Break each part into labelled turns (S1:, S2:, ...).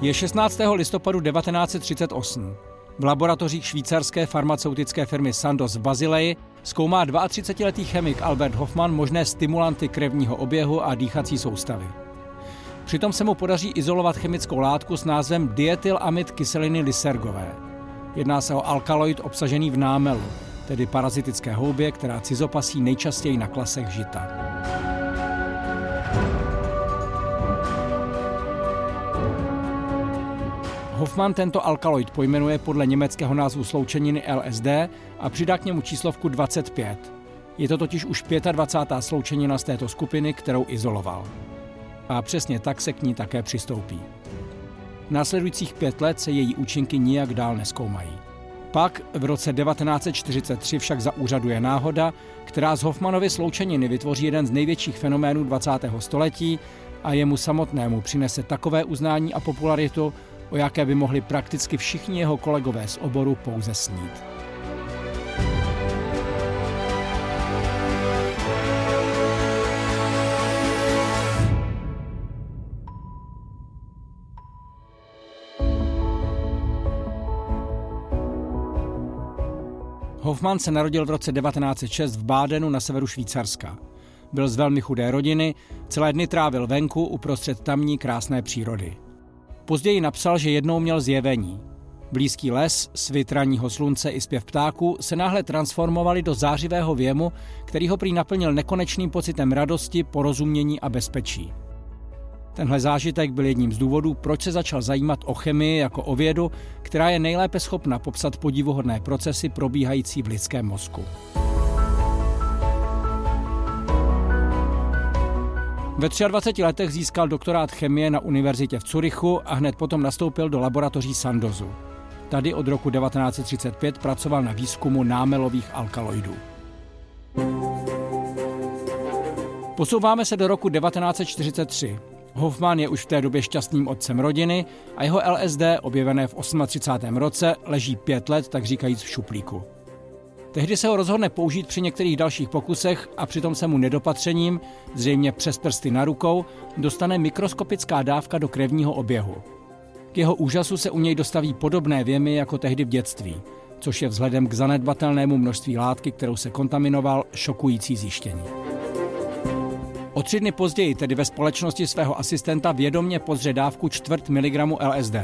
S1: Je 16. listopadu 1938. V laboratořích švýcarské farmaceutické firmy Sandoz v Bazileji zkoumá 32-letý chemik Albert Hoffman možné stimulanty krevního oběhu a dýchací soustavy. Přitom se mu podaří izolovat chemickou látku s názvem dietylamid kyseliny lysergové. Jedná se o alkaloid obsažený v námelu, tedy parazitické houbě, která cizopasí nejčastěji na klasech žita. Hoffman tento alkaloid pojmenuje podle německého názvu sloučeniny LSD a přidá k němu číslovku 25. Je to totiž už 25. sloučenina z této skupiny, kterou izoloval. A přesně tak se k ní také přistoupí. Následujících pět let se její účinky nijak dál neskoumají. Pak v roce 1943 však zaúřaduje náhoda, která z Hoffmanovy sloučeniny vytvoří jeden z největších fenoménů 20. století a jemu samotnému přinese takové uznání a popularitu, o jaké by mohli prakticky všichni jeho kolegové z oboru pouze snít. Hoffman se narodil v roce 1906 v Bádenu na severu Švýcarska. Byl z velmi chudé rodiny, celé dny trávil venku uprostřed tamní krásné přírody. Později napsal, že jednou měl zjevení. Blízký les, svit ranního slunce i zpěv ptáků se náhle transformovali do zářivého věmu, který ho prý naplnil nekonečným pocitem radosti, porozumění a bezpečí. Tenhle zážitek byl jedním z důvodů, proč se začal zajímat o chemii jako o vědu, která je nejlépe schopna popsat podivuhodné procesy probíhající v lidském mozku. Ve 23 letech získal doktorát chemie na univerzitě v Curychu a hned potom nastoupil do laboratoří Sandozu. Tady od roku 1935 pracoval na výzkumu námelových alkaloidů. Posouváme se do roku 1943. Hoffman je už v té době šťastným otcem rodiny a jeho LSD, objevené v 38. roce, leží pět let, tak říkajíc v šuplíku. Tehdy se ho rozhodne použít při některých dalších pokusech a přitom se mu nedopatřením, zřejmě přes prsty na rukou, dostane mikroskopická dávka do krevního oběhu. K jeho úžasu se u něj dostaví podobné věmy jako tehdy v dětství, což je vzhledem k zanedbatelnému množství látky, kterou se kontaminoval, šokující zjištění. O tři dny později, tedy ve společnosti svého asistenta, vědomně pozře dávku čtvrt miligramu LSD.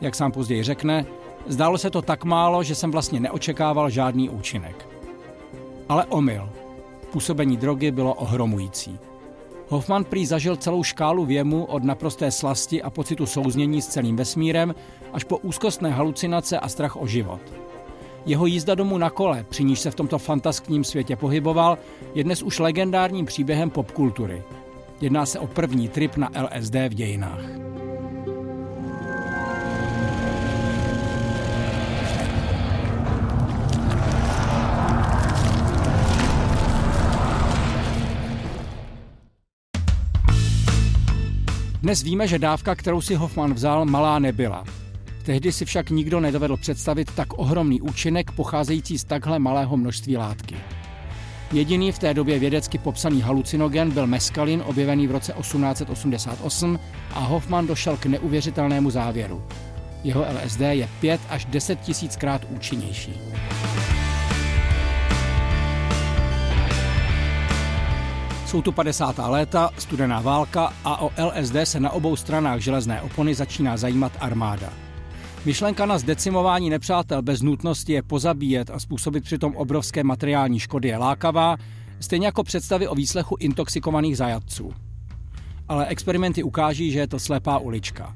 S1: Jak sám později řekne, Zdálo se to tak málo, že jsem vlastně neočekával žádný účinek. Ale omyl. Působení drogy bylo ohromující. Hoffman prý zažil celou škálu věmu od naprosté slasti a pocitu souznění s celým vesmírem až po úzkostné halucinace a strach o život. Jeho jízda domů na kole, při níž se v tomto fantaskním světě pohyboval, je dnes už legendárním příběhem popkultury. Jedná se o první trip na LSD v dějinách. Dnes víme, že dávka, kterou si Hoffman vzal, malá nebyla. Tehdy si však nikdo nedovedl představit tak ohromný účinek pocházející z takhle malého množství látky. Jediný v té době vědecky popsaný halucinogen byl meskalin, objevený v roce 1888 a Hoffman došel k neuvěřitelnému závěru. Jeho LSD je 5 až 10 tisíckrát účinnější. Jsou tu 50. léta, studená válka a o LSD se na obou stranách železné opony začíná zajímat armáda. Myšlenka na zdecimování nepřátel bez nutnosti je pozabíjet a způsobit přitom obrovské materiální škody je lákavá, stejně jako představy o výslechu intoxikovaných zajatců. Ale experimenty ukáží, že je to slepá ulička.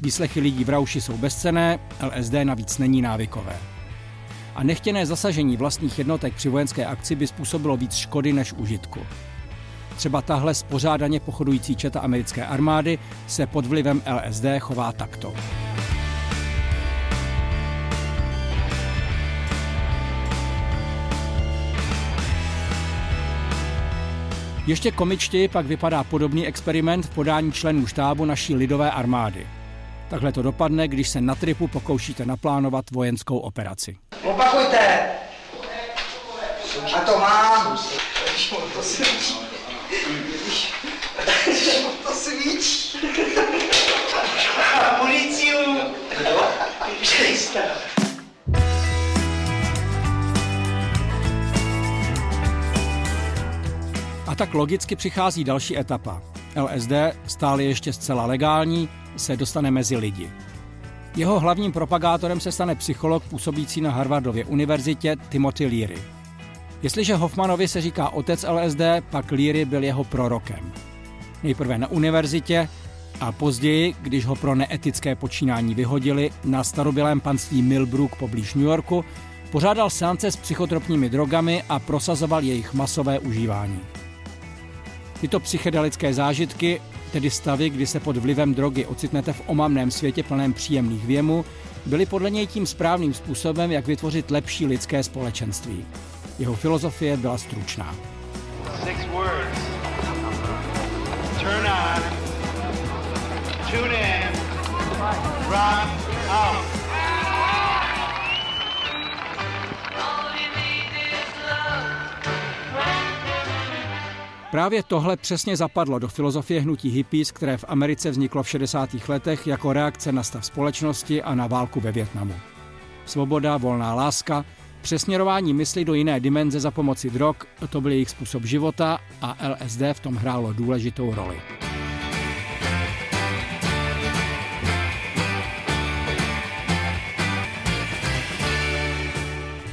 S1: Výslechy lidí v rauši jsou bezcené, LSD navíc není návykové. A nechtěné zasažení vlastních jednotek při vojenské akci by způsobilo víc škody než užitku. Třeba tahle spořádaně pochodující četa americké armády se pod vlivem LSD chová takto. Ještě komičtěji pak vypadá podobný experiment v podání členů štábu naší lidové armády. Takhle to dopadne, když se na tripu pokoušíte naplánovat vojenskou operaci.
S2: Opakujte! A to mám! To To svíč! Municiu!
S1: A tak logicky přichází další etapa. LSD, stále ještě zcela legální, se dostane mezi lidi. Jeho hlavním propagátorem se stane psycholog působící na Harvardově univerzitě Timothy Leary. Jestliže Hoffmanovi se říká otec LSD, pak Leary byl jeho prorokem. Nejprve na univerzitě a později, když ho pro neetické počínání vyhodili, na starobylém panství Millbrook poblíž New Yorku, pořádal seance s psychotropními drogami a prosazoval jejich masové užívání. Tyto psychedelické zážitky, tedy stavy, kdy se pod vlivem drogy ocitnete v omamném světě plném příjemných věmů, byly podle něj tím správným způsobem, jak vytvořit lepší lidské společenství. Jeho filozofie byla stručná. Právě tohle přesně zapadlo do filozofie hnutí hippies, které v Americe vzniklo v 60. letech jako reakce na stav společnosti a na válku ve Větnamu. Svoboda, volná láska, přesměrování mysli do jiné dimenze za pomoci drog, to byl jejich způsob života a LSD v tom hrálo důležitou roli.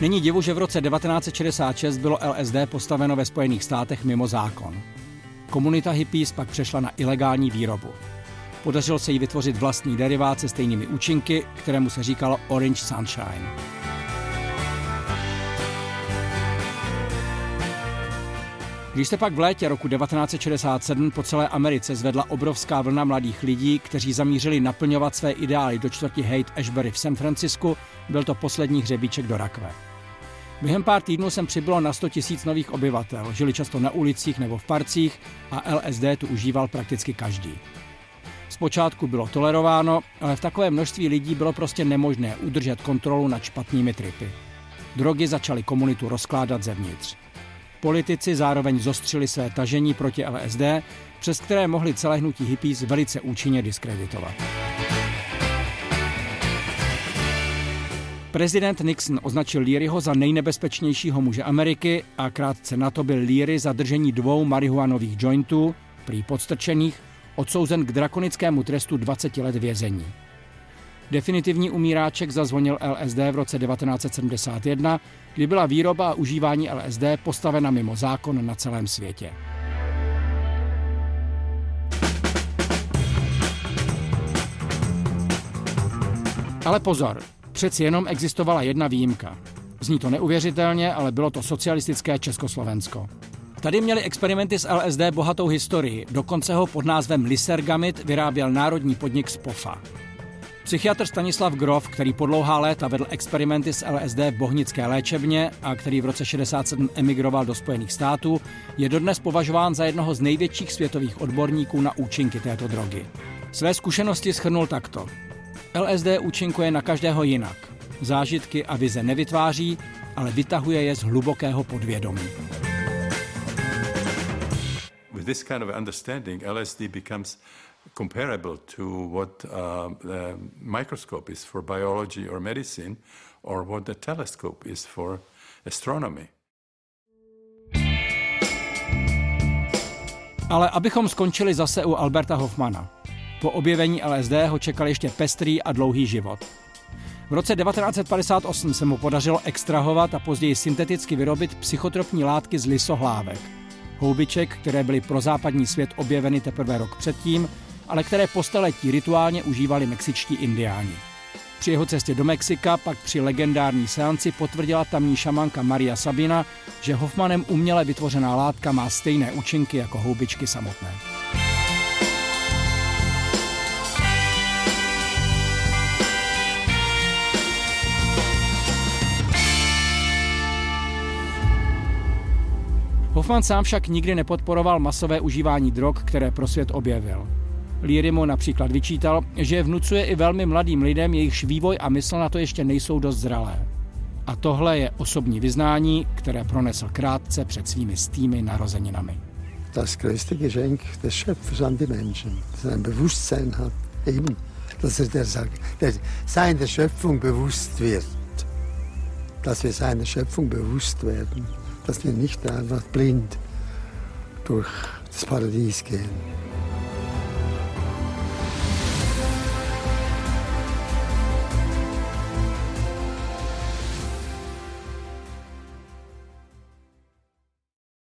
S1: Není divu, že v roce 1966 bylo LSD postaveno ve Spojených státech mimo zákon. Komunita hippies pak přešla na ilegální výrobu. Podařilo se jí vytvořit vlastní derivát se stejnými účinky, kterému se říkalo Orange Sunshine. Když se pak v létě roku 1967 po celé Americe zvedla obrovská vlna mladých lidí, kteří zamířili naplňovat své ideály do čtvrti Haight Ashbury v San Francisku, byl to poslední hřebíček do rakve. Během pár týdnů jsem přibylo na 100 tisíc nových obyvatel, žili často na ulicích nebo v parcích a LSD tu užíval prakticky každý. Zpočátku bylo tolerováno, ale v takové množství lidí bylo prostě nemožné udržet kontrolu nad špatnými tripy. Drogy začaly komunitu rozkládat zevnitř. Politici zároveň zostřili své tažení proti LSD, přes které mohli celé hnutí hippies velice účinně diskreditovat. Prezident Nixon označil Learyho za nejnebezpečnějšího muže Ameriky a krátce na to byl Leary za držení dvou marihuanových jointů, prý podstrčených, odsouzen k drakonickému trestu 20 let vězení. Definitivní umíráček zazvonil LSD v roce 1971, kdy byla výroba a užívání LSD postavena mimo zákon na celém světě. Ale pozor, Přeci jenom existovala jedna výjimka. Zní to neuvěřitelně, ale bylo to socialistické Československo. Tady měli experimenty s LSD bohatou historii, dokonce ho pod názvem Lysergamid vyráběl národní podnik Spofa. Psychiatr Stanislav Grof, který po dlouhá léta vedl experimenty s LSD v bohnické léčebně a který v roce 67 emigroval do Spojených států, je dodnes považován za jednoho z největších světových odborníků na účinky této drogy. Své zkušenosti schrnul takto. LSD účinkuje na každého jinak. Zážitky a vize nevytváří, ale vytahuje je z hlubokého podvědomí. With this kind of understanding, LSD becomes comparable to what uh, microscope is for biology or medicine, or what the telescope is for astronomy. Ale abychom skončili zase u Alberta Hoffmana. Po objevení LSD ho čekal ještě pestrý a dlouhý život. V roce 1958 se mu podařilo extrahovat a později synteticky vyrobit psychotropní látky z lisohlávek. Houbiček, které byly pro západní svět objeveny teprve rok předtím, ale které po staletí rituálně užívali mexičtí indiáni. Při jeho cestě do Mexika pak při legendární seanci potvrdila tamní šamanka Maria Sabina, že Hoffmanem uměle vytvořená látka má stejné účinky jako houbičky samotné. Hoffman sám však nikdy nepodporoval masové užívání drog, které pro svět objevil. Mu například vyčítal, že vnucuje i velmi mladým lidem, jejichž vývoj a mysl na to ještě nejsou dost zralé. A tohle je osobní vyznání, které pronesl krátce před svými stými narozeninami.
S3: Das größte Geschenk des Schöpfers an die Menschen, dass ein Bewusstsein hat, eben, dass er der, der seiner Schöpfung bewusst wird, dass wir seiner Schöpfung bewusst werden dass wir nicht einfach blind durch das Paradies gehen.